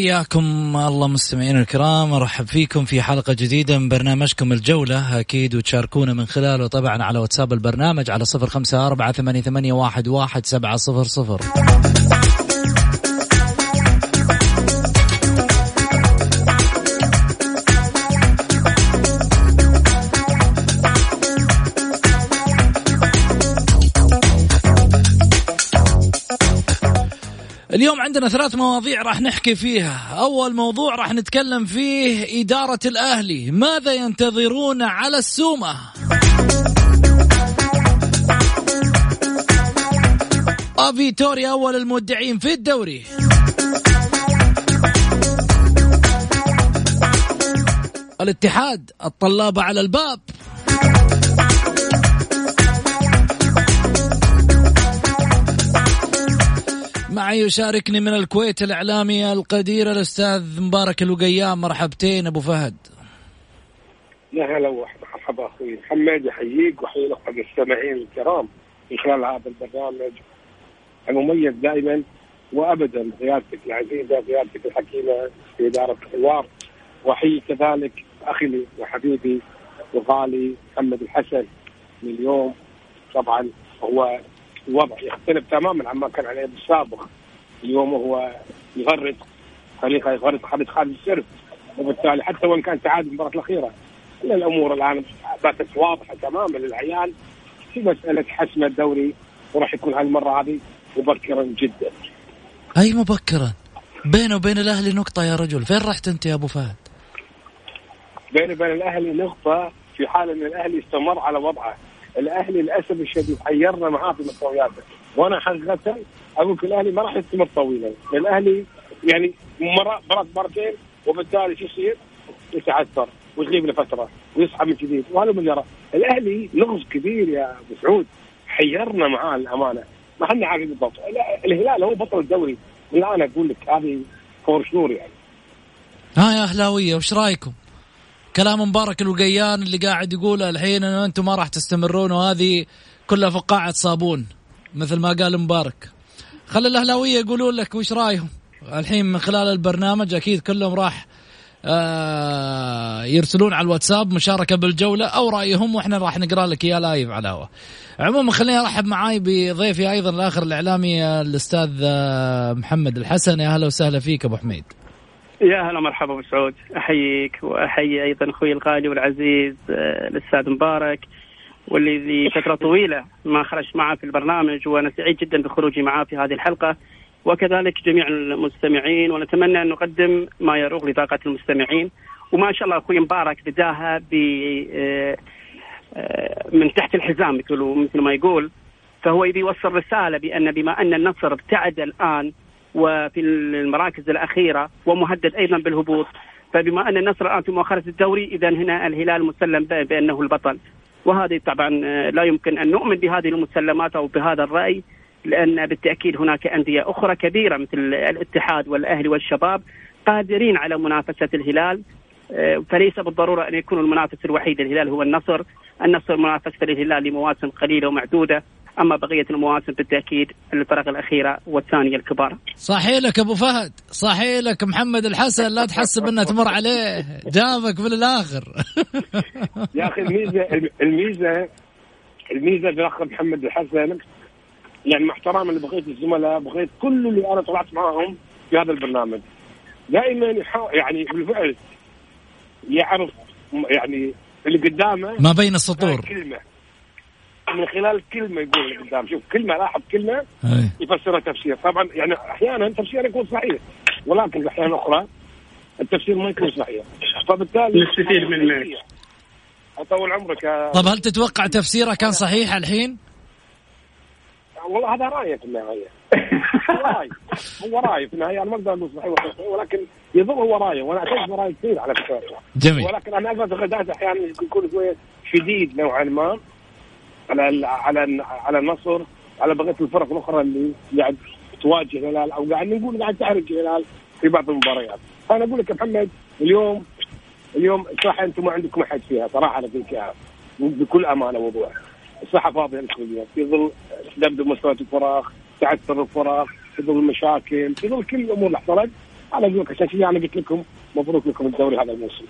حياكم الله مستمعين الكرام أرحب فيكم في حلقة جديدة من برنامجكم الجولة. أكيد وتشاركونا من خلاله طبعا على واتساب البرنامج على صفر خمسة أربعة ثمانية, واحد, واحد سبعة صفر صفر. عندنا ثلاث مواضيع راح نحكي فيها. أول موضوع راح نتكلم فيه إدارة الأهلي. ماذا ينتظرون على السومة؟ أفيتوريا أول المودعين في الدوري. الاتحاد الطلابة على الباب. معي يشاركني من الكويت الإعلامي القدير الأستاذ مبارك الوقيام. مرحبتين أبو فهد. يا هلا ومرحبا أخوي محمد يحييك وحيي الاخوه المستمعين الكرام من خلال هذا البرنامج المميز دائما وابدا قيادتك العزيزة قيادتك الحكيمة في إدارة الحوار وأحيي كذلك أخي وحبيبي وغالي محمد الحسن. اليوم طبعا هو الوضع يختلف تماما عما كان عليه بالسابق اليوم هو يغرد فريقه يغرد خالد خالد السرب وبالتالي حتى وإن كان تعادل المباراة الأخيرة كل الأمور الآن باتت واضحة تماما للعيان في مسألة حسم الدوري وراح يكون هالمرة هذه مبكرا جدا. أي مبكرا؟ بينه وبين الأهلي نقطة يا رجل. فين رحت أنت يا أبو فهد؟ بينه وبين الأهلي نقطة في حال إن الأهلي استمر على وضعه. الأهلي للأسف الشديد حيرنا معاه في مستوياته وأنا حقيقة أقول لك الأهلي ما راح يستمر طويلا، الأهلي يعني مرة مرات مرتين وبالتالي شو يصير؟ يتعثر ويغيب لفترة ويصحى من جديد وهذا من يرى الأهلي لغز كبير يا أبو سعود. حيرنا معاه الأمانة. ما حنا عارفين بالضبط ال- الهلال هو بطل الدوري. الآن أقول لك هذه for sure يعني؟ ها يا أهلاوية وش رأيكم؟ كلام مبارك الوقيان اللي قاعد يقول الحين أنه أنتم ما راح تستمرون وهذه كلها فقاعة صابون مثل ما قال مبارك. خلي الأهلاوية يقولون لك وش رأيهم؟ الحين من خلال البرنامج أكيد كلهم راح آه يرسلون على الواتساب مشاركة بالجولة أو رأيهم وإحنا راح نقرأ لك إياه live على عموما خليني أرحب معاي بضيفي أيضا الآخر الإعلامي آه، الأستاذ آه، محمد الحسن. يا أهلا وسهلا فيك أبو حميد. يا هلا مرحبا ابو سعود أحييك وأحيي أيضا أخوي الغالي والعزيز آه، الأستاذ مبارك واللي ذي فترة طويلة ما خرج معه في البرنامج وأنا سعيد جدا بخروجي معاه في هذه الحلقة. وكذلك جميع المستمعين ونتمنى أن نقدم ما يروق لطاقة المستمعين. وما شاء الله أخوي مبارك بداها ب آه، آه، من تحت الحزام مثل ما يقول. فهو يبي يوصل رسالة بأن بما أن النصر ابتعد الآن وفي المراكز الأخيرة ومهدد أيضا بالهبوط. فبما أن النصر الآن في مؤخرة الدوري اذا هنا الهلال مسلم بأنه البطل. وهذه طبعا آه، لا يمكن أن نؤمن بهذه المسلمات أو بهذا الرأي لأن بالتأكيد هناك أندية أخرى كبيرة مثل الاتحاد والأهلي والشباب قادرين على منافسة الهلال. آه، فليس بالضرورة أن يكون المنافس الوحيد للهلال هو النصر، النصر منافس للهلال لمواسم قليلة ومعدودة، أما بقية المواسم بالتأكيد الفرق الأخيرة والثانية الكبار. صحي لك أبو فهد، صحي لك محمد الحسن لا تحسب انها تمر عليه، جابك بالآخر. يا أخي الميزه الميزه الميزة في الاخ محمد الحسن يعني مع احترامي لبقيه الزملاء بقيه كل اللي أنا طلعت معاهم في هذا البرنامج دائما يعني بالفعل يعرف يعني اللي قدامه ما بين السطور كلمة من خلال كلمة يقول قدام. شوف كلمة لاحظ كلمة يفسرها تفسير. طبعا يعني أحيانا تفسير يكون صحيح ولكن أحيانا أخرى التفسير ما يكون صحيح. فبالتالي نستفيد منه أطول عمرك. طب هل تتوقع تفسيره كان صحيح الحين؟ والله هذا رايه في النهاية. هو رأي. هو رأي في النهاية. أنا ما أقدر أقول صحيح ولا صحيح ولكن يظل هو رايه وأنا أعتقد براي كثير على فكرة. جميل. ولكن أنا أقدر أحيانا يكون شوية شديد نوعا ما. على على على النصر على بقية الفرق الأخرى اللي قاعد تواجه الهلال أو قاعد نقول قاعد تحرج الهلال في بعض المباريات. فانا أقول لك يا محمد اليوم اليوم صح أنتم ما عندكم أحد فيها صراحة أنا فيك بكل أمانة ووضوح الصحة فاضية اليوم في ظل دبدب مستويات الفراغ تعثر الفراغ في ظل المشاكل في ظل كل الأمور اللي حصلت. أنا أقول لك عشان كذا أنا قلت لكم مبروك لكم الدوري هذا الموسم.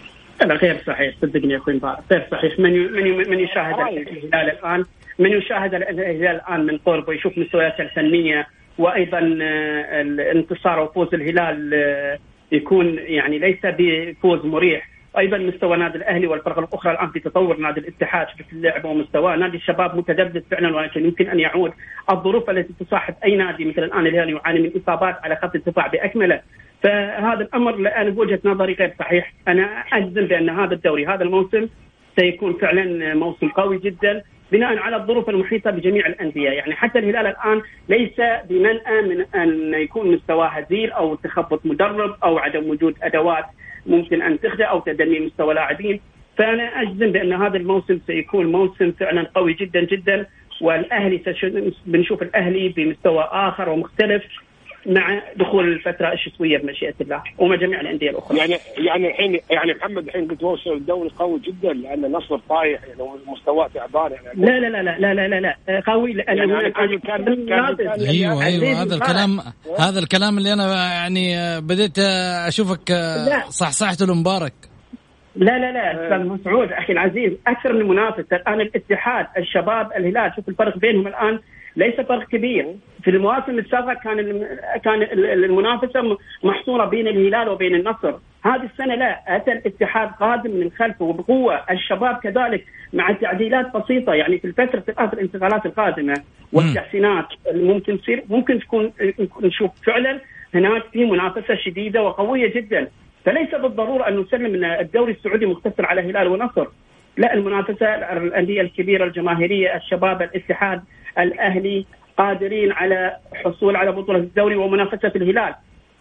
لا غير صحيح صدقني يا أخوي مبارك غير صحيح. من من من يشاهد الهلال الآن؟ من يشاهد الهلال الآن من قرب ويشوف مستوياته الفنية وأيضا آه، الانتصار وفوز الهلال آه، يكون يعني ليس بفوز مريح. أيضا مستوى نادي الأهلي والفرق الأخرى الآن في تطور نادي الاتحاد في اللعب ومستواه، نادي الشباب متجدد فعلا ولكن يمكن أن يعود. الظروف التي تصاحب أي نادي مثل الآن الهلال يعاني من إصابات على خط الدفاع بأكمله، فهذا الأمر أنا بوجهة نظري غير صحيح، أنا أجزم بأن هذا الدوري هذا الموسم سيكون فعلا موسم قوي جدا بناء على الظروف المحيطة بجميع الأندية، يعني حتى الهلال الآن ليس بمنأى من أن يكون مستواه هزيل أو تخبط مدرب أو عدم وجود أدوات ممكن أن تخدع أو تدني مستوى لاعبين. فأنا أجزم بأن هذا الموسم سيكون موسم فعلا قوي جدا جدا والأهلي بنشوف الأهلي بمستوى آخر ومختلف. مع دخول الفترة الشتوية بمشيئة الله ومع جميع الأندية الأخرى. يعني يعني الحين يعني محمد الحين قلت وصل الدوري قوي جدا لأن النصر طايح يعني مستواه تعبان يعني. لا لا لا لا لا لا لا. قوي لأن يعني كان كان كان أيوه أيوه هذا الكلام هذا الكلام اللي أنا يعني بديت أشوفك صحصحته لمبارك لا لا لا أستاذ مسعود أخي العزيز أكثر من منافس الآن الاتحاد الشباب الهلال. شوف الفرق بينهم الآن. ليس فرق كبير. في المواسم السابقة كان كان المنافسة محصورة بين الهلال وبين النصر. هذه السنة لا اتى الاتحاد قادم من خلفه وبقوة الشباب كذلك مع تعديلات بسيطة. يعني في الفترة الان الانتقالات القادمة والتحسينات ممكن تصير ممكن تكون نشوف فعلا هناك في منافسة شديدة وقوية جدا. فليس بالضرورة أن نسلم إن الدوري السعودي مقتصر على هلال ونصر. لا المنافسة الأندية الكبيرة الجماهيرية الشباب الاتحاد الأهلي قادرين على حصول على بطولة الدوري ومنافسة الهلال.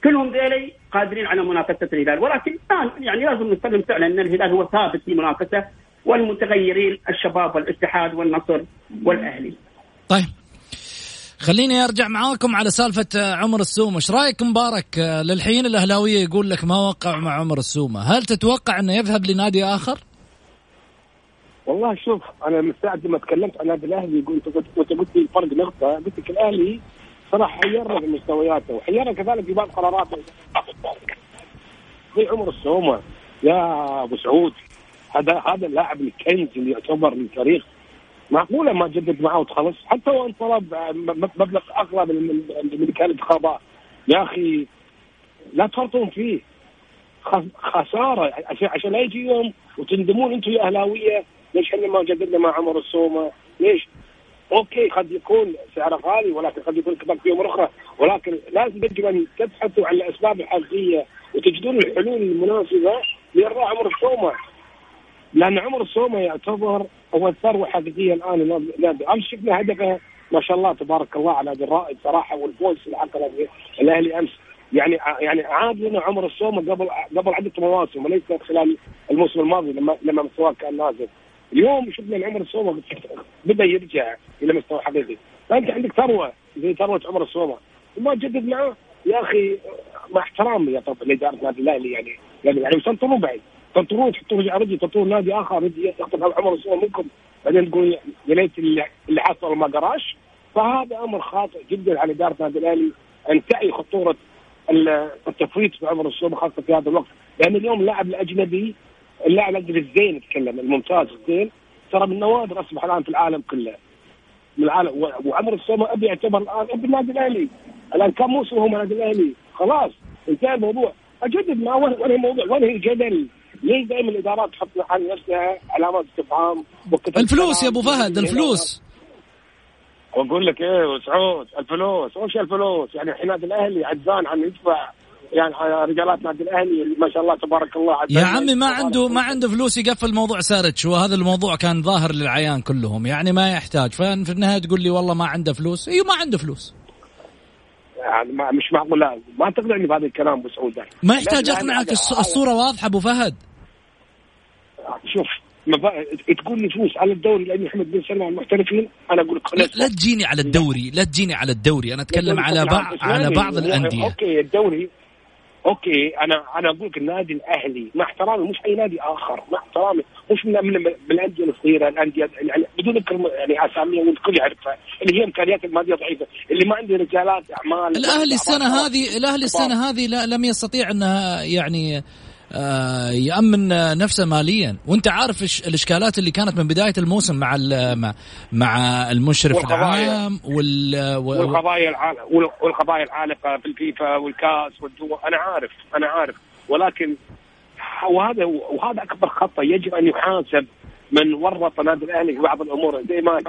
كلهم ذيلي قادرين على منافسة الهلال. ولكن الآن يعني لازم نسلم فعلا أن الهلال هو ثابت في المنافسه والمتغيرين الشباب والاتحاد والنصر والأهلي. طيب خليني أرجع معاكم على سالفة عمر السومة، إيش رأيك مبارك؟ للحين الأهلاوية يقول لك ما وقع مع عمر السومة، هل تتوقع أنه يذهب لنادي آخر؟ والله شوف أنا من ساعة ما تكلمت عن النادي الأهلي قلت وانت قلت لي الفرق نقطة. قلت لك الأهلي صراحة حيرنا في مستوياته. وحيرنا كذلك في بعض قراراته. زي عمر السومة يا أبو سعود هذا هذا اللاعب الكنز اللي يعتبر للفريق معقولة ما جدد معه وتخلص حتى وان طلب مبلغ أغلى من كان انتخابات يا أخي لا تفرطون فيه. خسارة. عشان عشان لا يجي يوم وتندمون أنتم يا أهلاوية. ليش إحنا ما جددنا مع عمر السومة؟ ليش؟ أوكي قد يكون سعره غالي ولكن قد يكون كذلك في امور أخرى ولكن لازم يجب ان تبحثوا عن الأسباب الحقيقية وتجدون الحلول المناسبة لارضاء عمر السومة لأن عمر السومة يعتبر هو الثروة الحقيقية الآن أمس شفنا هدفه ما شاء الله تبارك الله على الرائد صراحة والفوز اللي حقق الأهلي أمس يعني يعني عاد لنا عمر السومة قبل قبل عدة مواسم وليس خلال الموسم الماضي لما لما مستواه كان نازل اليوم شفنا العمر الصومة بدأ يرجع إلى مستوى حقيقي. فانت عندك ثروة زي ثروة عمر الصومة. وما تجدد معه يا أخي مع احترامي يا طب لاداره النادي الأهلي يعني يعني يعني مو بعيد تطرون تحطوه على رجل تطرون نادي آخر يخطف عمر السوء منكم. بعدين تقول يا ليت اللي حصل ما قراش. فهذا أمر خاطئ جدا على إدارة النادي الأهلي أن تعي خطورة ال- التفريط في عمر السوء خاصة في هذا الوقت. لأن اليوم اللاعب الأجنبي اللاعب الاجنبي الزين نتكلم الممتاز الزين. ترى من نوادر أصبح الآن في العالم كله. من العالم وعمر السومه أبي يعتبر الآن ابن النادي الأهلي. الآن كم موسم هو مع النادي الأهلي. خلاص انتهى الموضوع. أجدد ما وين وين الموضوع وين هي الجدل ليش دائما الإدارات تحط على نفسها علامات استفهام الفلوس يا أبو فهد الفلوس. واقول لك إيه سعود الفلوس. وش الفلوس؟ يعني الحين النادي الأهلي عجزان عن يدفع يعني رجالات النادي الأهلي اللي ما شاء الله تبارك الله يا عمي ما عنده ما. عنده فلوس يقفل موضوع سارتش. وهذا الموضوع كان ظاهر للعيان كلهم. يعني ما يحتاج. ففي النهاية تقول لي والله ما عنده فلوس. أيوه ما عنده فلوس. يعني ما مش معقول لا. ما تقنعني بهذا الكلام أبو سعود. ما يحتاج أقنعك. الصورة واضحة أبو فهد. شوف. تقول لي فلوس على الدوري لأني أحمد بن سلمان المحترفين أنا أقول لك لا, لا تجيني على الدوري لا تجيني على الدوري. أنا أتكلم على بعض على بعض الأندية. okay الدوري okay أنا أنا أقول لك النادي الأهلي مع احترامي مش أي نادي آخر مع احترامي. مش من, من, الأندية الصغيرة الأندية يعني بدون ذكر يعني اساميها والكل يعرفها. اللي هي إمكانيات المادية ضعيفة. اللي ما عنده رجالات أعمال الأهلي السنة. هذه الأهلي السنة هذه لم يستطيع أنها يعني آه، يأمن آه، نفسه ماليا. وأنت عارف الإشكالات اللي كانت من بداية الموسم مع مع, المشرف. العام وال والقضايا العالق والقضايا العالقة في الفيفا والكاس والدول أنا عارف أنا عارف. ولكن وهذا وهذا أكبر خطأ يجب أن يحاسب من ورط النادي الأهلي في بعض الأمور. زي ما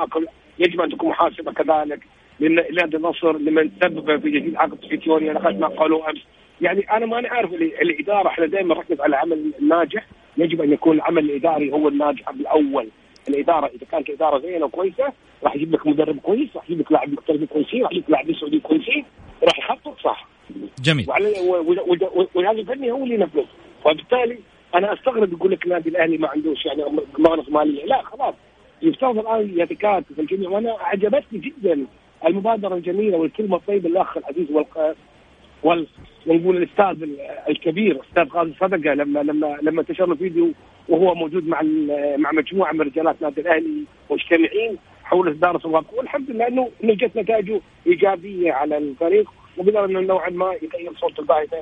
يجب أن تكون محاسبة كذلك لن- لنادي النصر لمن تسبب في جديد عقد فيتوريا لقد ما قالوا أمس. يعني أنا ما نعرف ال- الاداره إحنا دائما نركز على العمل الناجح. يجب أن يكون العمل الإداري هو الناجح الأول. الإدارة إذا كانت اداره زينة وكويسة راح يجيب لك مدرب كويس راح يجيب لك لاعب محترفين كويسين راح يجيب لك لاعبين سعوديين كويسين راح يخطط صح. جميل. وعلى- و- و- و- والجهاز الفني هو اللي ينفذ وبالتالي أنا أستغرب يقول لك النادي الأهلي ما عندوش يعني مبالغ مالية. لا خلاص. يفترض الآن يتكاتف الجميع وأنا عجبتني جدا المبادرة الجميلة والكلمة الطيبة الاخ العزيز. وال ونقول الأستاذ ال- الكبير أستاذ غازي صدقة لما لما لما انتشر له فيديو وهو موجود مع مع مجموعة من رجالات النادي الأهلي مجتمعين حول إصدار الرابطه والحمد لله انه إنه جت نتائجه إيجابية على الفريق وقدر إنه نوعا ما يغير صوت الباهته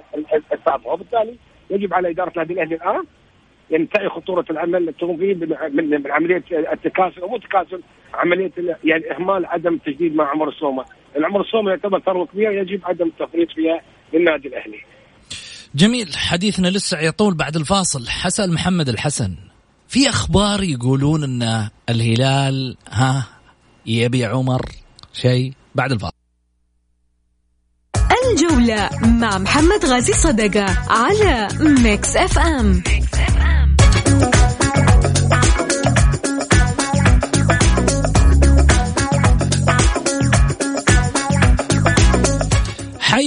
السابقة. وبالتالي يجب على إدارة النادي الأهلي الآن ان تعي خطورة العمل التنظيم من عملية التكاسل أو مو تكاسل عملية يعني إهمال عدم التجديد مع عمر السومة، العمر السومه يعتبر ثروه كبيره يجب عدم التفريط فيها للنادي الأهلي. جميل حديثنا لسه يطول بعد الفاصل. حسن محمد الحسن في أخبار يقولون إن الهلال ها يبي عمر شيء؟ بعد الفاصل. الجولة مع محمد غازي صدقة على Mix FM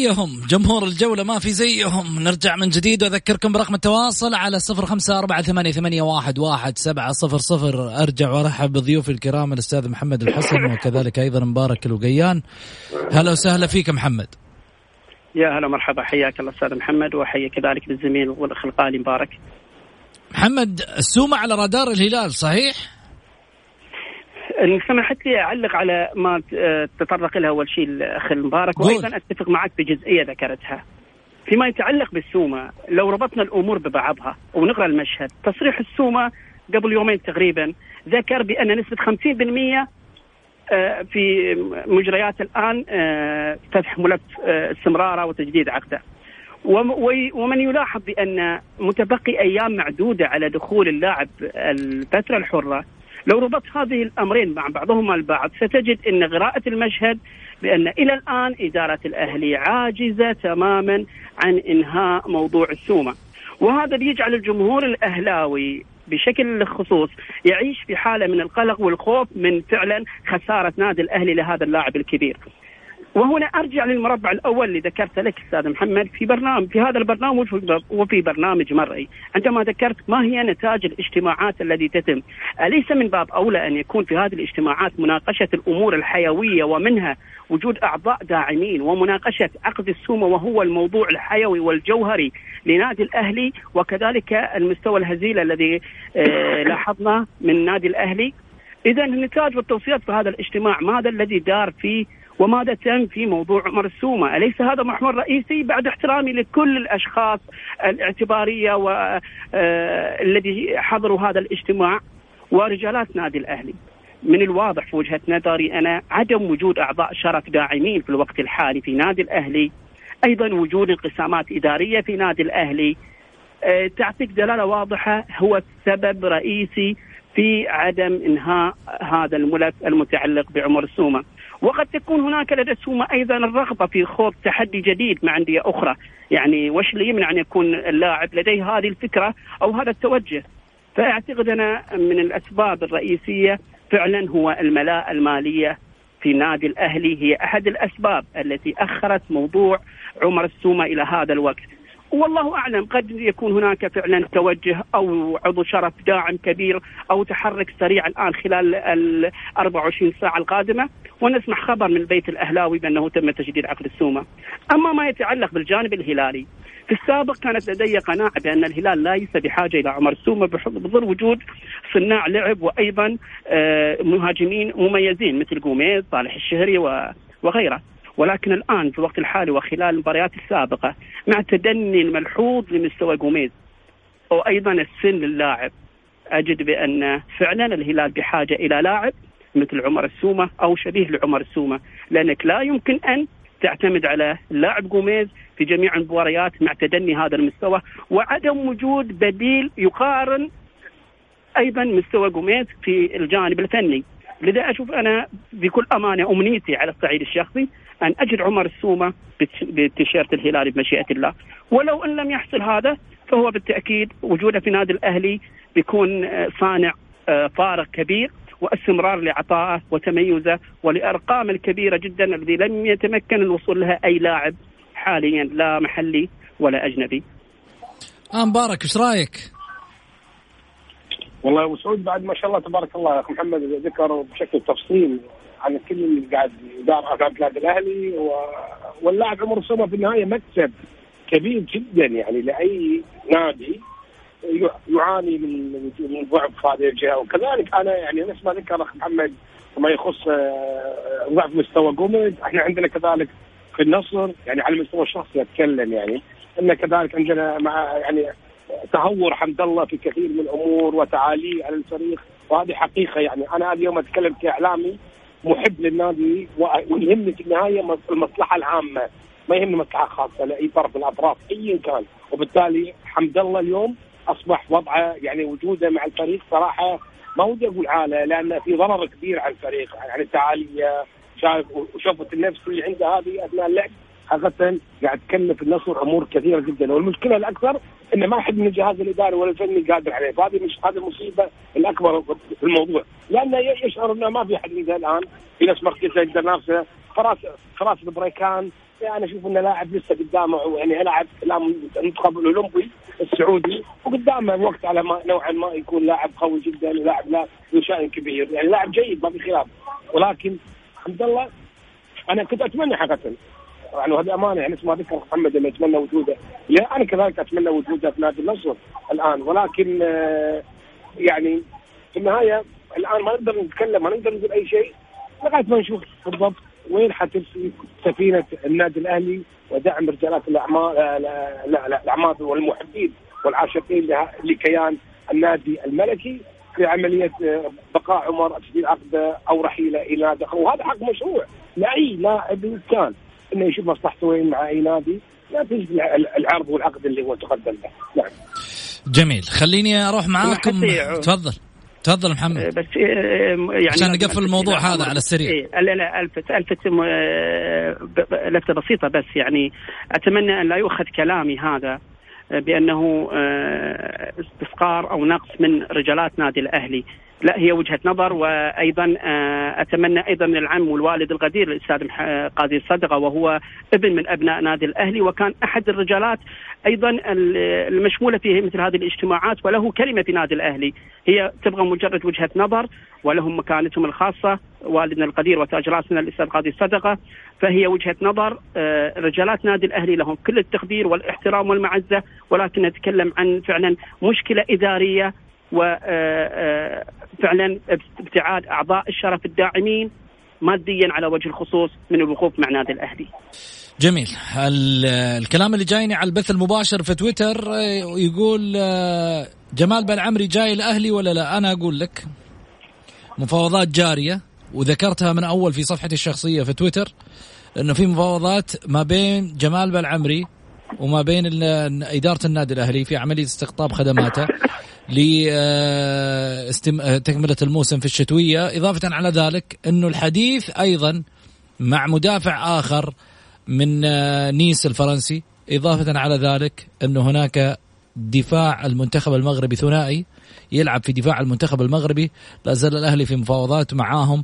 حيهم جمهور الجولة ما في زيهم. نرجع من جديد وأذكركم برقم التواصل على صفر خمسة أربعة ثمانية, ثمانية واحد, واحد سبعة صفر صفر. أرجع وأرحب بضيوفي الكرام الأستاذ محمد الحسن وكذلك أيضا مبارك الوقيان. هلا وسهلا فيك محمد. يا هلا مرحبا حياك الله أستاذ محمد وحيا كذلك بالزميل والاخ الغالي مبارك. محمد السومة على رادار الهلال صحيح؟ إن سمحت لي اعلق على ما آه، تطرق لها أول شيء الأخ المبارك. وأيضا أتفق معك بجزئيه ذكرتها. فيما يتعلق بالسومة لو ربطنا الأمور ببعضها ونقرأ المشهد، تصريح السومة قبل يومين تقريبا ذكر بأن نسبة 50% آه، في مجريات الآن فتح ملف آه، استمرارة وتجديد عقده. ومن يلاحظ بأن متبقي أيام معدودة على دخول اللاعب الفترة الحرة لو ربطت هذه الأمرين مع بعضهما البعض ستجد إن قراءه المشهد بأن إلى الآن إدارة الأهلي عاجزة تماما عن إنهاء موضوع السومة وهذا بيجعل الجمهور الأهلاوي بشكل خصوص يعيش في حالة من القلق والخوف من فعلا خسارة نادي الأهلي لهذا اللاعب الكبير. وهنا أرجع للمربع الأول اللي ذكرت لك أستاذ محمد في برنامج في هذا البرنامج وفي برنامج مرئي. عندما ذكرت ما هي نتاج الاجتماعات التي تتم أليس من باب أولى أن يكون في هذه الاجتماعات مناقشة الأمور الحيوية ومنها وجود أعضاء داعمين ومناقشة عقد السومة وهو الموضوع الحيوي والجوهري لنادي الأهلي وكذلك المستوى الهزيل الذي آه لاحظناه من نادي الأهلي؟ اذا النتاج والتوصيات في هذا الاجتماع ماذا الذي دار فيه وماذا تم في موضوع عمر السومة؟ أليس هذا محور رئيسي بعد احترامي لكل الأشخاص الاعتبارية والذي آه، حضروا هذا الاجتماع ورجالات نادي الأهلي. من الواضح في وجهة نظري أنا عدم وجود أعضاء شرف داعمين في الوقت الحالي في نادي الأهلي أيضا وجود انقسامات إدارية في نادي الأهلي آه، تعطيك دلالة واضحة هو سبب رئيسي في عدم انهاء هذا الملف المتعلق بعمر السومه. وقد تكون هناك لدى السومه أيضا الرغبة في خوض تحدي جديد مع أندية أخرى، يعني وش اللي يمنع أن يكون اللاعب لديه هذه الفكرة أو هذا التوجه؟ فأعتقد أنا من الأسباب الرئيسية فعلا هو الملاءه المالية في نادي الأهلي هي أحد الأسباب التي أخرت موضوع عمر السومه إلى هذا الوقت. والله أعلم قد يكون هناك فعلا توجه أو عضو شرف داعم كبير أو تحرك سريع الآن خلال ال 24 ساعة القادمة ونسمع خبر من البيت الأهلاوي بأنه تم تجديد عقد السومة. أما ما يتعلق بالجانب الهلالي في السابق كانت لدي قناعة بأن الهلال ليس بحاجة إلى عمر السومه بظل وجود صناع لعب وأيضا آه، مهاجمين مميزين مثل جوميز صالح الشهري وغيره. ولكن الآن في الوقت الحالي وخلال المباريات السابقة مع تدني الملحوظ لمستوى جوميز وأيضا السن للاعب. أجد بأن فعلا الهلال بحاجة إلى لاعب مثل عمر السومة أو شبيه لعمر السومة لأنك لا يمكن أن تعتمد على اللاعب جوميز في جميع المباريات مع تدني هذا المستوى وعدم وجود بديل يقارن أيضا مستوى جوميز في الجانب الفني. لذا أشوف أنا بكل أمانة أمنيتي على الصعيد الشخصي ان أجد عمر السومة بالتيشيرت الهلالي بمشيئة الله ولو إن لم يحصل هذا فهو بالتأكيد وجوده في نادي الأهلي بيكون آه، صانع آه، فارق كبير واستمرار لعطائه وتميزه والارقام الكبيرة جدا الذي لم يتمكن الوصول لها أي لاعب حاليا لا محلي ولا أجنبي. آه مبارك إيش رأيك؟ والله أبو سعود بعد ما شاء الله تبارك الله اخ محمد ذكر بشكل تفصيل عن كل اللي قاعد يدار افعال النادي الأهلي و... واللاعب عمر السومه في النهاية مكسب كبير جدا يعني لأي نادي يعاني من من ضعف هذه الجهة. وكذلك أنا يعني نفس ما ذكر أخ محمد ما يخص آه، ضعف مستوى جوميز إحنا عندنا كذلك في النصر يعني على المستوى الشخصي أتكلم يعني إن كذلك عندنا مع يعني تهور حمد الله في كثير من الأمور وتعاليه على الفريق وهذه حقيقة يعني. أنا اليوم أتكلم كإعلامي محب للنادي ويهمني في النهاية المصلحة العامة. ما يهمني مصلحة خاصة لأي طرف من الأطراف ايا كان. وبالتالي حمد الله اليوم أصبح وضعه يعني وجوده مع الفريق صراحة ما ودي أقول عالة لأن في ضرر كبير على الفريق يعني التعالية. شايف وشوفة النفس اللي عنده هذه أثناء اللعب. حقيقة قاعد تكلف النصر أمور كثيرة جدا. والمشكلة الاكثر انه ما حد من الجهاز الإداري ولا الفني قادر عليه. فهذه مش هذه المصيبه الأكبر في الموضوع. لأنه يشعر إنه ما في احد عنده الآن. في نفس مركزة يقدر نفسه خلاص خلاص البريكان. يعني أنا أشوف انه لاعب لسه قدامه يعني لاعب المنتخب الأولمبي السعودي. وقدامه وقت على ما نوعا ما يكون لاعب قوي جدا ولاعب لا شأن كبير. يعني لاعب جيد ما في خلاف. ولكن الحمد لله أنا كنت أتمنى حقيقة يعني وهذه امانه يعني ما ذكر محمد انه يتمنى وجوده. لا أنا كذلك أتمنى وجوده في نادي النصر الآن. ولكن آه، يعني في النهاية الآن ما نقدر نتكلم ما نقدر نقول أي شيء لغاية ما نشوف بالضبط وين حتمشي سفينة النادي الأهلي ودعم رجالات الأعمال آه، الأعمال والمحبين والعاشقين لكيان النادي الملكي في عملية آه، بقاء عمر تجديد عقده أو رحيله إلى نادي وهذا حق مشروع لأي لاعب كان إنه يشوف مصلحته وين مع أي نادي لا تجد العرض والعقد اللي هو تقدم له. نعم. جميل. خليني أروح معاكم. تفضل. تفضل محمد. آه، بس آه، يعني عشان نقفل الموضوع هذا على السريع. إيه لا لا الفت الفت لفته بسيطة بس يعني أتمنى أن لا يؤخذ كلامي هذا بأنه استفقار أو نقص من رجالات نادي الأهلي. لا هي وجهة نظر وأيضا آه، أتمنى أيضا من العم والوالد القدير الأستاذ قاضي الصدقة وهو ابن من أبناء نادي الأهلي وكان أحد الرجالات أيضا المشمولة في مثل هذه الاجتماعات وله كلمة في نادي الأهلي. هي تبغى مجرد وجهة نظر ولهم مكانتهم الخاصة والدنا القدير وتاج راسنا الأستاذ قاضي الصدقة. فهي وجهة نظر آه، رجالات نادي الأهلي لهم كل التقدير والاحترام والمعزة ولكن نتكلم عن فعلا مشكلة إدارية وفعلا ابتعاد أعضاء الشرف الداعمين ماديا على وجه الخصوص من الوقوف مع نادي الأهلي. جميل الكلام اللي جايني على البث المباشر في تويتر يقول جمال بالعمري جاي الأهلي ولا لا؟ أنا أقول لك مفاوضات جارية وذكرتها من أول في صفحتي الشخصية في تويتر إنه في مفاوضات ما بين جمال بالعمري وما بين إدارة النادي الأهلي في عملية استقطاب خدماته لتكمله الموسم في الشتوية. إضافة على ذلك أنه الحديث أيضا مع مدافع آخر من نيس الفرنسي. إضافة على ذلك أنه هناك دفاع المنتخب المغربي ثنائي. يلعب في دفاع المنتخب المغربي. لا زال الأهلي في مفاوضات معاهم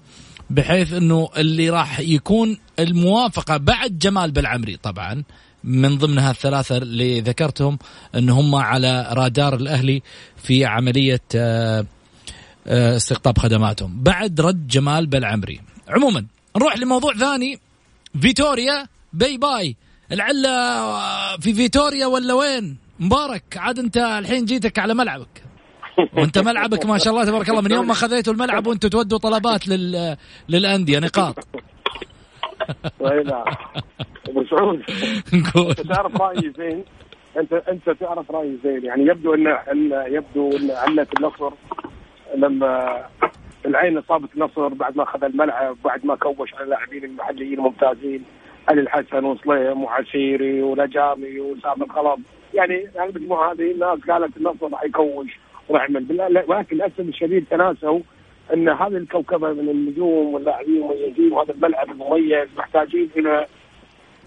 بحيث أنه اللي راح يكون الموافقة بعد جمال بالعمري طبعا من ضمنها الثلاثة اللي ذكرتهم أن هم على رادار الأهلي في عملية آه، آه، استقطاب خدماتهم. بعد رد جمال بالعمري عموما نروح لموضوع ثاني. فيتوريا bye bye. العلة آه، في فيتوريا ولا وين؟ مبارك. عاد أنت الحين جيتك على ملعبك. وأنت ملعبك ما شاء الله تبارك الله. من يوم ما خذيتوا الملعب وأنتم تودوا طلبات لل... للأندية. نقاط. أبو سعود. تعرف رأيي زين؟ أنت أنت تعرف رأيي زين. يعني يبدو إن يبدو إن علة النصر لما العين أصابت النصر بعد ما اخذ الملعب بعد ما كوش على اللاعبين المحليين الممتازين علي الحسن وصليم وعسيري ونجامي وسام الخلط يعني المجموعة هذه الناس قالت النصر راح يكوش وراح يعمل. ولكن للأسف الشديد تناسوا إن هذه الكوكبه من النجوم واللاعبين المميزين وهذا الملعب المميز محتاجين إلى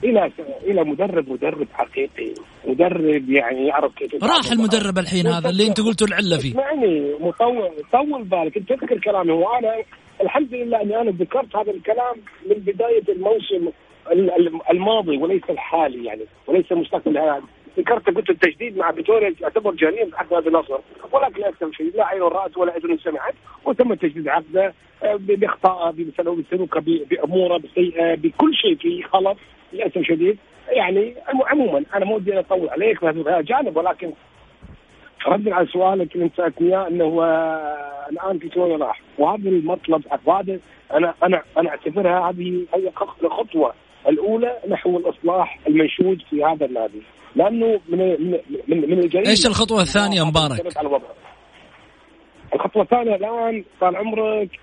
إلى إلى مدرب مدرب حقيقي مدرب يعني يعرف كيف راح المدرب الحين هذا اللي أنت قلتوا العلة فيه. يعني مطول طول بالك. أنت تذكر كلامي. وأنا الحمد لله إني أنا ذكرت هذا الكلام من بداية الموسم الماضي وليس الحالي يعني وليس المستقبل هذا. ذكرت قلت التجديد مع فيتوريا يعتبر جريمه حق نادي النصر ولكن للاسف الشديد لا عين رأت ولا أذن سمعت. وتم تجديد عقده آه، بإخطاء بسلوكه بأمورة بسيئة بكل شيء فيه غلط للأسف الشديد يعني عموما أنا مو ودي أطول عليك في هذا الجانب ولكن ردا على سؤالك اللي أنت سألتني إياه إنه آه، الآن فيتوريا راح. وهذا المطلب هذا أنا أنا أنا أعتبرها هذه هي الخطوة الأولى نحو الإصلاح المنشود في هذا النادي. لأنه من من من الجريمة. إيش الخطوة الثانية؟ مبارك؟ الخطوة الثانية الآن طال عمرك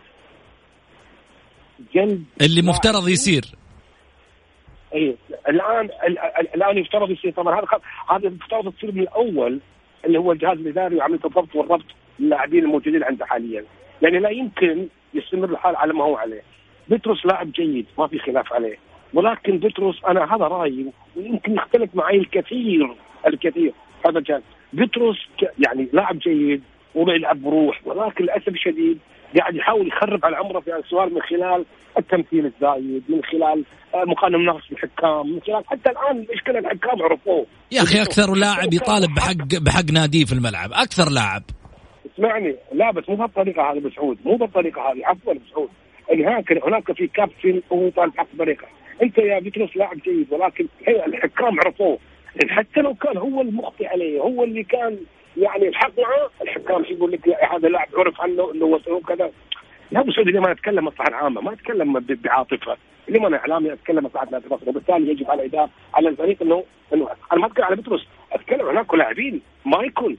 جلد اللي مفترض يصير. اي الان الآن يفترض يصير. طبعا هذا هذا المفترض تصير من الأول اللي هو الجهاز الإداري وعملية الضبط والربط للاعبين الموجودين عنده حاليا. يعني لا يمكن يستمر الحال على ما هو عليه. بتروس لاعب جيد ما في خلاف عليه. ولكن بطرس أنا هذا رأيي ويمكن يختلف معي الكثير الكثير هذا الجانب. بطرس يعني لاعب جيد ويلعب بروح ولكن للأسف الشديد قاعد يحاول يخرب على عمره في السؤال من خلال التمثيل الزايد من خلال مقارنة النقص بالحكام من خلال حتى الآن المشكلة الحكام عرفوه. يا أخي أكثر لاعب يطالب بحق بحق ناديه في الملعب أكثر لاعب. اسمعني لا بس مو بهالطريقه هذه مسعود مو بالطريقة هذه عفوا مسعود. هناك هناك في كابتن وهو طالب حق طريقه انت يا بتروس لاعب جيد ولكن الحكام عرفوه. حتى لو كان هو المخطئ عليه هو اللي كان يعني الحق معه الحكام يقول لك هذا لاعب عرف عنه إنه هو كذا لا أبو سعود ما اتكلم مصلحه عامة ما اتكلم بعاطفة. لما أنا إعلامي أتكلم مصلحه نادي وبالتالي يجب على الاداره على الفريق انه انه أنا ما اتكلم على بتروس أتكلم هناك لاعبين. مايكل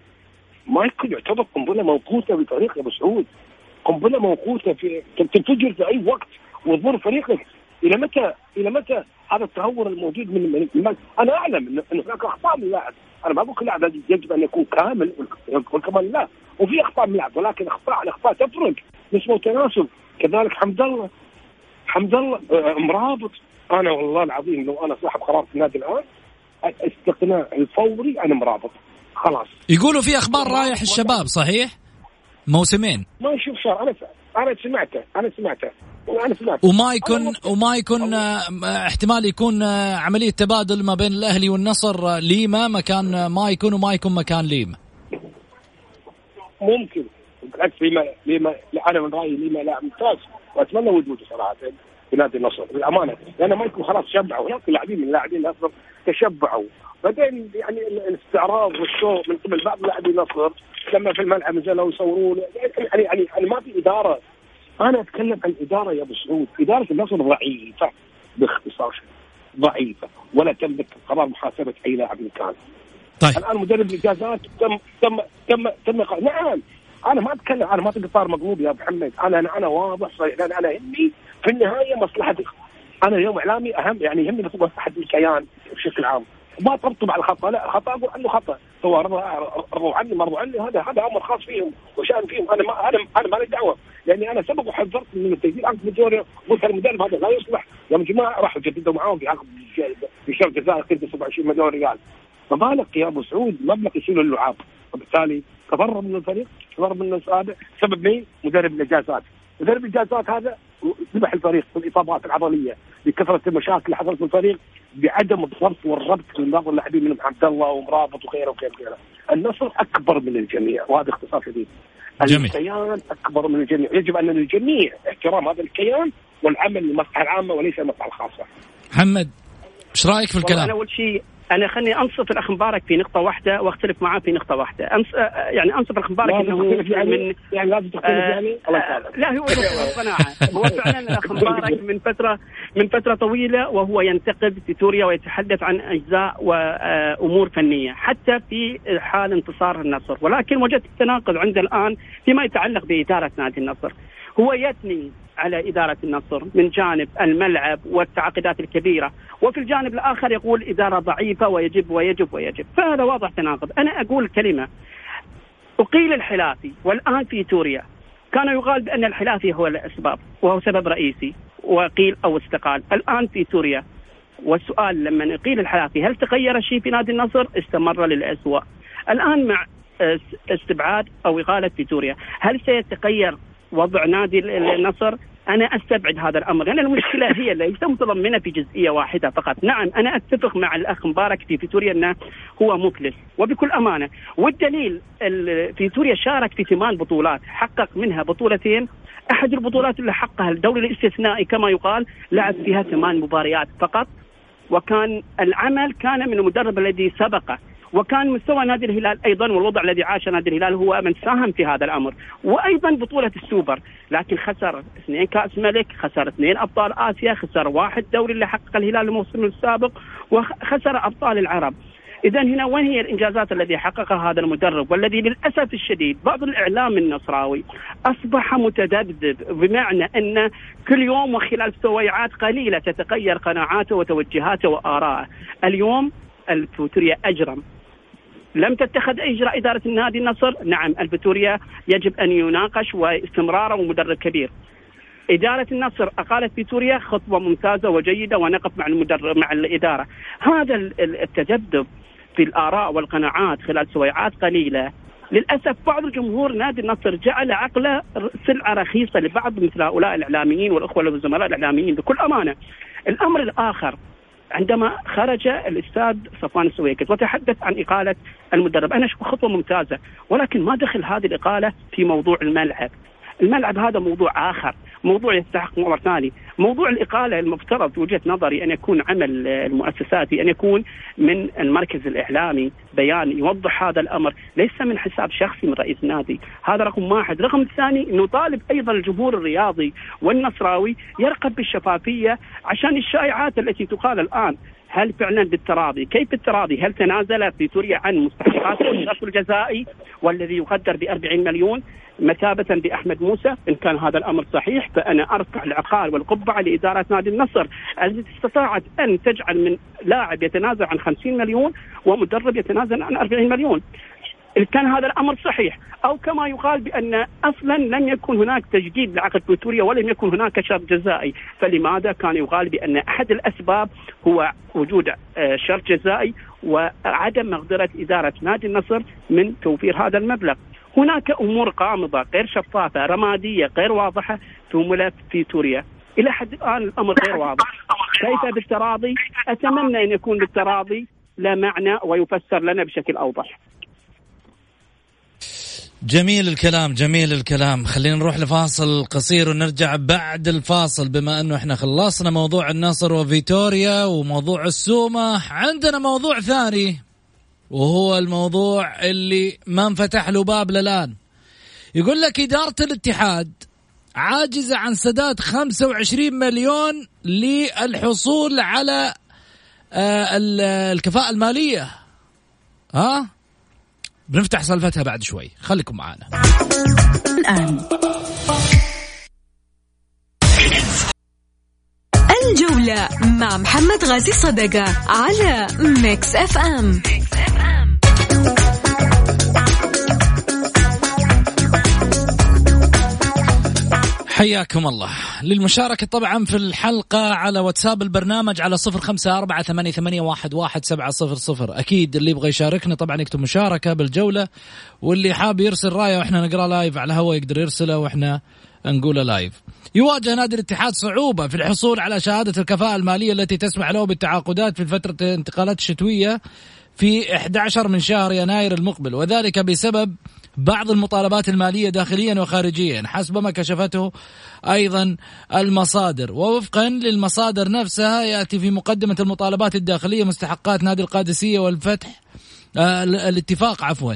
مايكل يعتبر قنبلة موقوتة بفريق يا أبو سعود. قنبلة موقوتة في تنفجر في أي وقت وتضر فريقك إلى متى؟ إلى متى هذا التهور الموجود من, من أنا أعلم ان هناك أخطاء من اللاعب. أنا ما بقول كل لاعب يجب أن يكون كامل والكمال لا. وفي أخطاء من اللاعب ولكن اخطاء الأخطاء تفرق. نسبة وتناسب كذلك حمد الله حمد الله آه، مرابط أنا والله العظيم لو أنا صاحب قرار في النادي الآن الاستقناع الفوري أنا مرابط خلاص. يقولوا في أخبار رايح الشباب صحيح؟ موسمين. ما يشوف شر أنا أنا سمعته أنا سمعته. وأنا سمعته. وما يكون وما يكون آه، احتمال يكون آه، عملية تبادل ما بين الأهلي والنصر آه، ليما مكان ما يكون وما يكون مكان ليما. ممكن. بالعكس لما لما أنا من رأيي لما لا ممتاز. وأتمنى وجوده صراحة. في نادي النصر بالامانه لأن ما يكون خلاص شبعوا. هناك لاعبين من لاعبين النصر تشبعوا. بعدين يعني الاستعراض والشو من قبل بعض لاعبي النصر لما في الملعب نزلوا يصورون. يعني يعني يعني ما في إدارة. أنا أتكلم عن إدارة يا أبو سعود. إدارة النصر ضعيفة باختصار. ضعيفة. ولا تملك قرار محاسبة أي لاعب كان. طيب. الآن مدرب الإجازات تم تم تم تم نعم. أنا ما اتكلم أنا ما تقطار مقلوب يا ابو محمد أنا أنا أنا واضح صحيح لأن أنا يهمني في النهايه مصلحه أنا اليوم اعلامي اهم يعني يهمني مصلحه الكيان بشكل عام ما طبطب على الخطا لا الخطا أقول عنه خطا سواء رضوا عني ما رضوا عني هذا هذا أمر خاص فيهم وشان فيهم أنا ما أنا أنا ما لي دعوه لاني أنا سبق وحذرت من التجديد عقد فيتوريا قلت المدرب هذا لا يصلح يا جماعة راحوا جددوا معاهم في عقد في شرط جزائي 27 مليون ريال فما لك يا ابو سعود مبلغ يشيل اللعاب وبالتالي تفرغ من الفريق تفرغ من السابق سبب مين؟ مدرب الاجازات مدرب الاجازات هذا ذبح الفريق بالاصابات العضلية بكثره المشاكل اللي حصلت في الفريق بعدم الضبط والربط من بعض اللاعبين منهم عبد الله ومرابط وغيره وغيره وغيره. النصر أكبر من الجميع وهذا اختصار شديد. الكيان أكبر من الجميع. يجب أن الجميع احترام هذا الكيان والعمل للمصلحة العامة وليس المصلحة الخاصة. محمد إيش رأيك في الكلام؟ أنا أول شيء أنا خليني أنصف الأخ مبارك في نقطة واحدة وأختلف معاه في نقطة واحدة. أنص... يعني أنصف الأخ مبارك إنه يعني من يعني لازم تختلف آه يعني الله آه لا هو قناعه هو فعلا الأخ مبارك من فتره من فترة طويلة وهو ينتقد فيتوريا ويتحدث عن أجزاء وامور فنية حتى في حال انتصار النصر. ولكن وجدت تناقض عنده الآن فيما يتعلق بإدارة نادي النصر. هو يثني على إدارة النصر من جانب الملعب والتعاقدات الكبيرة. وفي الجانب الآخر يقول إدارة ضعيفة ويجب ويجب ويجب. فهذا واضح تناقض. أنا أقول كلمة. أقيل الحلافي والآن في توريا كان يقال بأن الحلافي هو الأسباب وهو سبب رئيسي وقيل أو استقال. الآن في توريا والسؤال لما يقيل الحلافي هل تغير شيء في نادي النصر؟ استمر للأسوأ. الآن مع استبعاد أو إقالة فيتوريا هل سيتغير وضع نادي النصر أنا أستبعد هذا الأمر لأن المشكلة هي ليست متضمنة في جزئية واحدة فقط، نعم أنا أتفق مع الأخ مبارك في فيتوريا أنه هو مفلس. وبكل أمانة، والدليل فيتوريا شارك في ثمان بطولات، حقق منها بطولتين، أحد البطولات اللي حققها الدوري الاستثنائي كما يقال لعب فيها ثمان مباريات فقط. وكان العمل كان من المدرب الذي سبقه. وكان مستوى نادي الهلال أيضا والوضع الذي عاشه نادي الهلال هو من ساهم في هذا الأمر وأيضا بطولة السوبر لكن خسر اثنين كأس ملك خسر اثنين أبطال آسيا خسر واحد دوري اللي حقق الهلال الموسم السابق وخسر أبطال العرب. اذا هنا وين هي الإنجازات التي حققها هذا المدرب؟ والذي للأسف الشديد بعض الإعلام النصراوي أصبح متذبذب بمعنى أن كل يوم وخلال سويعات قليلة تتغير قناعاته وتوجهاته واراءه اليوم الفوتوريا أجرم. لم تتخذ أي إجراء إدارة النادي النصر، نعم الفيتوريا يجب أن يناقش واستمراره ومدرب كبير. إدارة النصر أقالت فيتوريا خطوة ممتازة وجيدة ونقف مع المدرب مع الإدارة. هذا التجدد في الآراء والقناعات خلال سويعات قليلة للأسف بعض الجمهور نادي النصر جعل عقله سلعة رخيصة لبعض مثل هؤلاء الإعلاميين والأخوة والزملاء الإعلاميين بكل أمانة. الأمر الآخر عندما خرج الأستاذ صفوان السويكت وتحدث عن إقالة المدرب، أنا أشوف خطوة ممتازة، ولكن ما دخل هذه الإقالة في موضوع الملعب. الملعب هذا موضوع آخر، موضوع يستحق موضوع ثاني، موضوع الإقالة المفترض في وجهة نظري أن يكون عمل المؤسساتي أن يكون من المركز الإعلامي بيان يوضح هذا الأمر، ليس من حساب شخصي من رئيس النادي، هذا رقم واحد، رقم ثاني نطالب أيضا الجمهور الرياضي والنصراوي يرقب بالشفافية عشان الشائعات التي تقال الآن. هل فعلا بالتراضي؟ كيف التراضي؟ هل تنازل في سوريا عن مستحقاته الشرط الجزائي والذي يقدر ب 40 مليون مثابة بأحمد موسى إن كان هذا الأمر صحيح فأنا أرفع العقال والقبعة لإدارة نادي النصر التي استطاعت أن تجعل من لاعب يتنازل عن 50 مليون ومدرب يتنازل عن 40 مليون إن كان هذا الأمر صحيح أو كما يقال بأن أصلا لم يكن هناك تجديد لعقد فيتوريا ولم يكن هناك شرط جزائي، فلماذا كان يقال بأن أحد الأسباب هو وجود آه، شرط جزائي وعدم مقدرة إدارة نادي النصر من توفير هذا المبلغ. هناك أمور غامضة غير شفافة رمادية غير واضحة في ملف في سوريا إلى حد الآن الأمر غير واضح كيف بالتراضي؟ أتمنى أن يكون بالتراضي لا معنى ويفسر لنا بشكل أوضح. جميل الكلام جميل الكلام. خلينا نروح لفاصل قصير ونرجع بعد الفاصل. بما أنه إحنا خلصنا موضوع النصر وفيتوريا وموضوع السومة عندنا موضوع ثاني وهو الموضوع اللي ما انفتح له باب للآن. يقول لك إدارة الاتحاد عاجزة عن سداد 25 مليون للحصول على آه، الكفاءة المالية. ها؟ بنفتح سالفتها بعد شوي. خليكم معنا الآن. الجولة مع محمد غازي صدقة على Mix FM, Mix FM. حياكم الله. للمشاركة طبعا في الحلقة على واتساب البرنامج على صفر خمسة أربعة ثمانية, ثمانية واحد, واحد سبعة صفر صفر. أكيد اللي يبغى يشاركنا طبعا يكتب مشاركة بالجولة واللي حاب يرسل رأيه وإحنا نقرأ live على الهواء يقدر يرسله وإحنا نقوله live. يواجه نادي الاتحاد صعوبة في الحصول على شهادة الكفاءة المالية التي تسمح له بالتعاقدات في فترة الانتقالات الشتوية في 11 من شهر يناير المقبل وذلك بسبب بعض المطالبات المالية داخليا وخارجيا. حسب ما كشفته أيضا المصادر. ووفقا للمصادر نفسها يأتي في مقدمة المطالبات الداخلية مستحقات نادي القادسية والفتح آه الاتفاق عفوا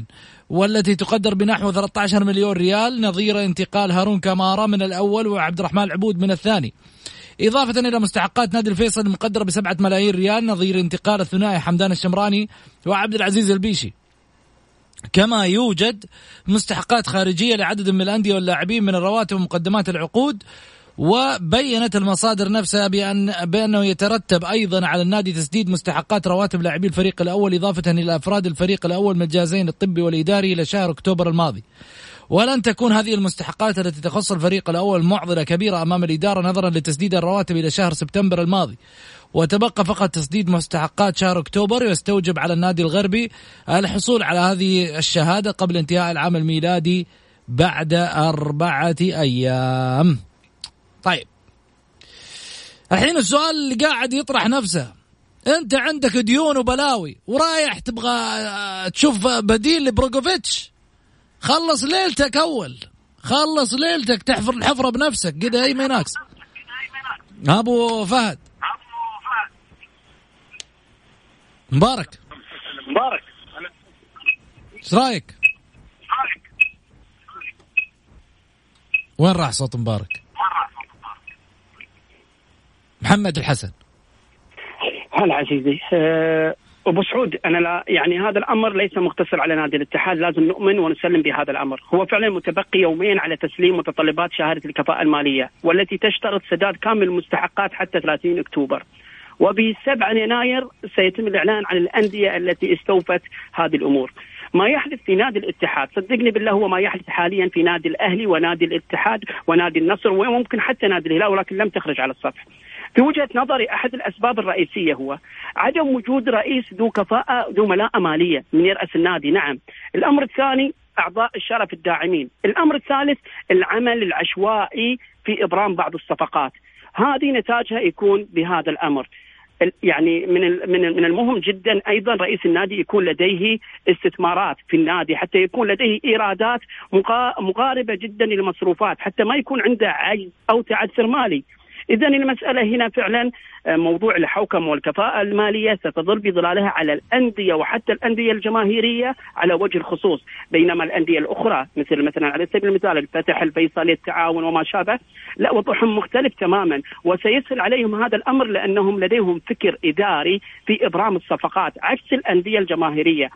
والتي تقدر بنحو 13 مليون ريال نظير انتقال هارون كامارا من الأول وعبد الرحمن العبود من الثاني. إضافة إلى مستحقات نادي الفيصل المقدرة بسبعة ملايين ريال نظير انتقال الثنائي حمدان الشمراني وعبد العزيز البيشي. كما يوجد مستحقات خارجية لعدد من الأندية واللاعبين من الرواتب ومقدمات العقود وبينت المصادر نفسها بأن بأنه يترتب أيضا على النادي تسديد مستحقات رواتب لاعبي الفريق الأول إضافة إلى أفراد الفريق الأول من الجهازين الطبي والإداري إلى شهر أكتوبر الماضي. ولن تكون هذه المستحقات التي تخص الفريق الأول معضلة كبيرة أمام الإدارة نظرا لتسديد الرواتب إلى شهر سبتمبر الماضي. وتبقى فقط تسديد مستحقات شهر أكتوبر يستوجب على النادي الغربي الحصول على هذه الشهادة قبل انتهاء العام الميلادي بعد أربعة أيام. طيب. الحين السؤال اللي قاعد يطرح نفسه. أنت عندك ديون وبلاوي ورايح تبغى تشوف بديل لبروكوفيتش؟ خلص ليلتك أول. خلص ليلتك تحفر الحفره بنفسك. كذا أي ما أبو فهد. مبارك. مبارك. إيش رأيك؟ وين راح صوت مبارك؟ محمد الحسن. هلا عزيزي. أه أبو سعود أنا لا يعني هذا الأمر ليس مقتصر على نادي الاتحاد لازم نؤمن ونسلم بهذا الأمر. هو فعلا متبقي يومين على تسليم متطلبات شهادة الكفاءة المالية والتي تشترط سداد كامل المستحقات حتى 30 أكتوبر. وب 7 يناير سيتم الإعلان عن الأندية التي استوفت هذه الأمور. ما يحدث في نادي الاتحاد صدقني بالله هو ما يحدث حاليا في نادي الأهلي ونادي الاتحاد ونادي النصر وممكن حتى نادي الهلال ولكن لم تخرج على السطح. في وجهة نظري أحد الأسباب الرئيسية هو عدم وجود رئيس ذو كفاءة ذو ملاءة مالية من يرأس النادي. نعم. الأمر الثاني أعضاء الشرف الداعمين. الأمر الثالث العمل العشوائي في إبرام بعض الصفقات. هذه نتاجها يكون بهذا الأمر. يعني من من المهم جدا أيضا رئيس النادي يكون لديه استثمارات في النادي حتى يكون لديه إيرادات مقاربة جدا للمصروفات حتى ما يكون عنده عجز أو تعثر مالي. اذا المسألة هنا فعلا موضوع الحوكمة والكفاءة المالية ستظل بظلالها على الأندية وحتى الأندية الجماهيرية على وجه الخصوص. بينما الأندية الأخرى مثل مثلا على سبيل المثال الفتح الفيصلي التعاون وما شابه لا وضعهم مختلف تماما. وسيسهل عليهم هذا الأمر لأنهم لديهم فكر إداري في إبرام الصفقات عكس انديه الجماهيرية.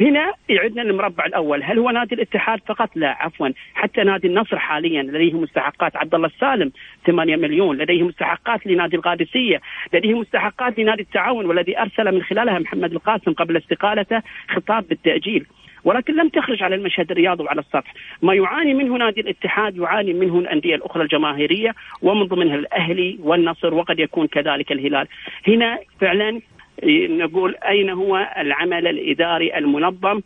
هنا يعدنا المربع الأول. هل هو نادي الاتحاد فقط؟ لا عفوا. حتى نادي النصر حاليا لديه مستحقات. عبد الله السالم 8 مليون. لديه مستحقات لنادي القادسية. لديه مستحقات لنادي التعاون والذي أرسل من خلالها محمد القاسم قبل استقالته خطاب بالتأجيل. ولكن لم تخرج على المشهد الرياضي وعلى السطح. ما يعاني منه نادي الاتحاد يعاني منه الأندية الأخرى الجماهيرية ومن ضمنها الأهلي والنصر وقد يكون كذلك الهلال. هنا فعلا نقول أين هو العمل الإداري المنظم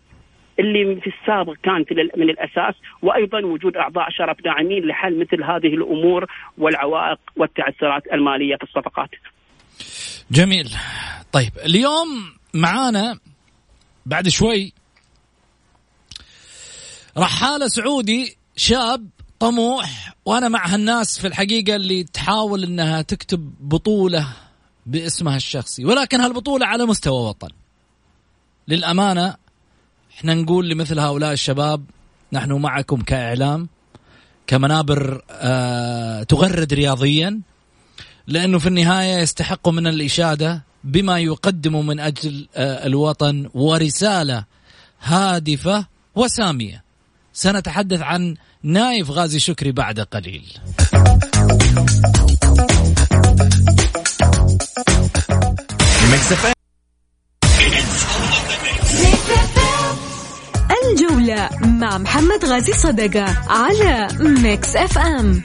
اللي في السابق كانت من الأساس وأيضا وجود أعضاء شرف داعمين لحل مثل هذه الأمور والعوائق والتعثرات المالية في الصفقات. جميل. طيب اليوم معانا بعد شوي رحالة سعودي شاب طموح وأنا مع هالناس في الحقيقة اللي تحاول إنها تكتب بطولة باسمها الشخصي ولكن هالبطولة على مستوى وطن للأمانة إحنا نقول لمثل هؤلاء الشباب نحن معكم كإعلام كمنابر آه تغرد رياضيا لأنه في النهاية يستحقوا من الإشادة بما يقدموا من أجل آه الوطن ورسالة هادفة وسامية. سنتحدث عن نايف غازي شكري بعد قليل. الجولة مع محمد غازي صدقة على Mix FM.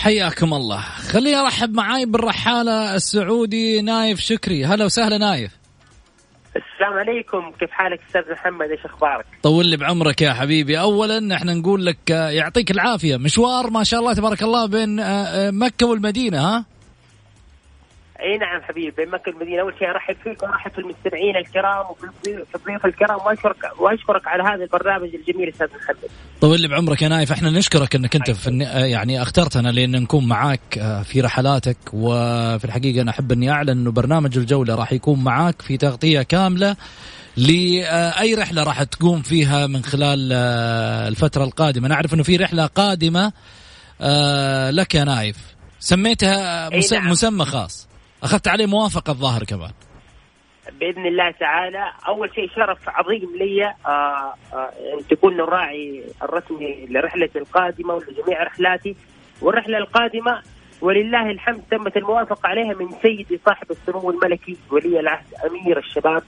حياكم الله. خليني أرحب معاي بالرحالة السعودي نايف شكري. هلا وسهلا نايف. السلام عليكم. كيف حالك أستاذ محمد؟ إيش أخبارك؟ طول لي بعمرك يا حبيبي. اولا إحنا نقول لك آه، يعطيك العافية. مشوار ما شاء الله تبارك الله بين آه، آه، مكة والمدينة ها؟ اي نعم حبيبي بين مكة والمدينة. أول شيء أرحب فيك وأرحب في المستمعين الكرام وفي الضيوف الكرام واشكرك وأشكرك على هذا البرنامج الجميل أستاذ محمد. طول لي بعمرك يا نايف. إحنا نشكرك إنك أنت في يعني اخترتنا لأن نكون معاك في رحلاتك. وفي الحقيقة أنا أحب أني أعلن إنه برنامج الجولة راح يكون معاك في تغطية كاملة لأي رحلة راح تقوم فيها من خلال الفترة القادمة. نعرف إنه في رحلة قادمة لك يا نايف. سميتها نعم. مسمى خاص. أخذت عليه موافقة الظاهر كمان. بإذن الله تعالى. أول شيء شرف عظيم لي آه آه أن تكون الراعي الرسمي لرحلتي القادمة ولجميع رحلاتي. والرحلة القادمة ولله الحمد تمت الموافقة عليها من سيدي صاحب السمو الملكي ولي العهد أمير الشباب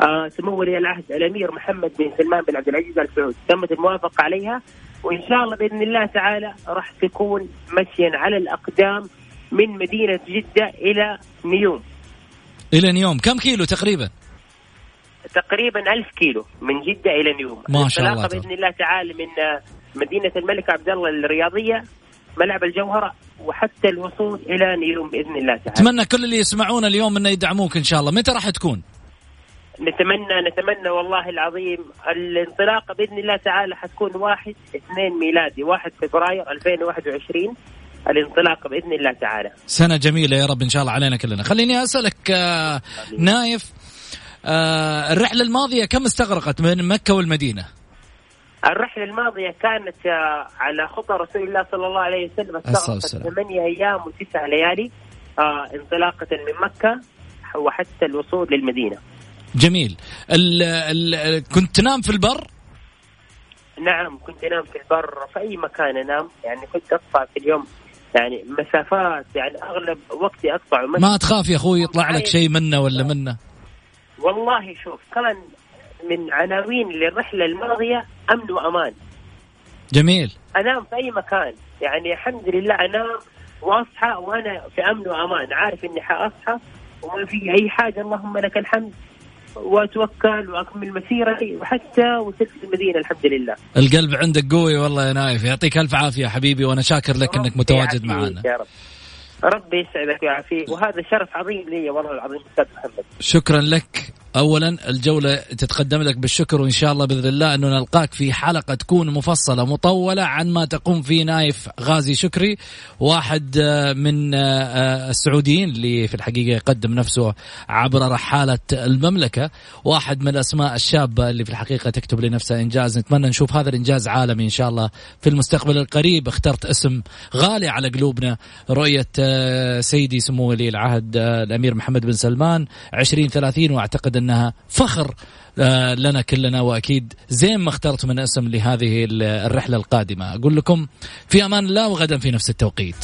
آه سمو ولي العهد الأمير محمد بن سلمان بن عبد العزيز ال سعود تمت الموافقة عليها. وإن شاء الله بإذن الله تعالى راح تكون مشيا على الأقدام من مدينة جدة إلى نيوم. إلى نيوم. كم كيلو تقريبا؟ تقريبا ألف كيلو من جدة إلى نيوم. ما شاء الله. بإذن الله تعالى من مدينة الملك عبد الله الرياضية ملعب الجوهرة وحتى الوصول إلى نيوم بإذن الله تعالى. أتمنى كل اللي يسمعونا اليوم أنه يدعموك إن شاء الله. متى راح تكون؟ نتمنى نتمنى والله العظيم الانطلاقه بإذن الله تعالى حتكون واحد اثنين ميلادي واحد فبراير 2021 الانطلاق بإذن الله تعالى. سنة جميلة يا رب إن شاء الله علينا كلنا. خليني أسألك آه نايف آه الرحلة الماضية كم استغرقت من مكة والمدينة؟ الرحلة الماضية كانت آه على خطى رسول الله صلى الله عليه وسلم استغرقت ثمانية أيام وتسع ليالي آه انطلاقة من مكة وحتى الوصول للمدينة. جميل. ال ال كنت تنام في البر؟ نعم كنت أنام في البر في أي مكان أنام يعني كنت اطلع في اليوم يعني مسافات يعني أغلب وقتي أقطع ما تخاف يا أخوي يطلع لك شيء منه ولا منه؟ والله شوف كان من عناوين للرحلة الماضية أمن وأمان. جميل. أنام في أي مكان. يعني الحمد لله أنام وأصحى وأنا في أمن وأمان. عارف إني حأصحى وما في أي حاجة اللهم لك الحمد. واتوكل واكمل مسيرتي وحتى وصلت المدينة الحمد لله. القلب عندك قوي والله يا نايف يعطيك ألف عافية حبيبي وأنا شاكر لك إنك متواجد معنا. يا رب. ربي يسعدك ويعافيك وهذا شرف عظيم لي والله العظيم أستاذ محمد. شكرا لك اولا الجولة تتقدم لك بالشكر وإن شاء الله بإذن الله أنه نلقاك في حلقة تكون مفصلة مطولة عن ما تقوم فيه نايف غازي شكري واحد آه، من آه، السعوديين اللي في الحقيقة يقدم نفسه عبر رحالة المملكة واحد من الأسماء الشابة اللي في الحقيقة تكتب لنفسها إنجاز. نتمنى نشوف هذا الإنجاز عالمي إن شاء الله في المستقبل القريب. اخترت اسم غالي على قلوبنا رؤية آه، سيدي سمو ولي العهد الأمير محمد بن سلمان 2030 وأعتقد انها فخر آه، لنا كلنا وأكيد زين ما اخترت من اسم لهذه الرحلة القادمة. أقول لكم في أمان الله وغدا في نفس التوقيت.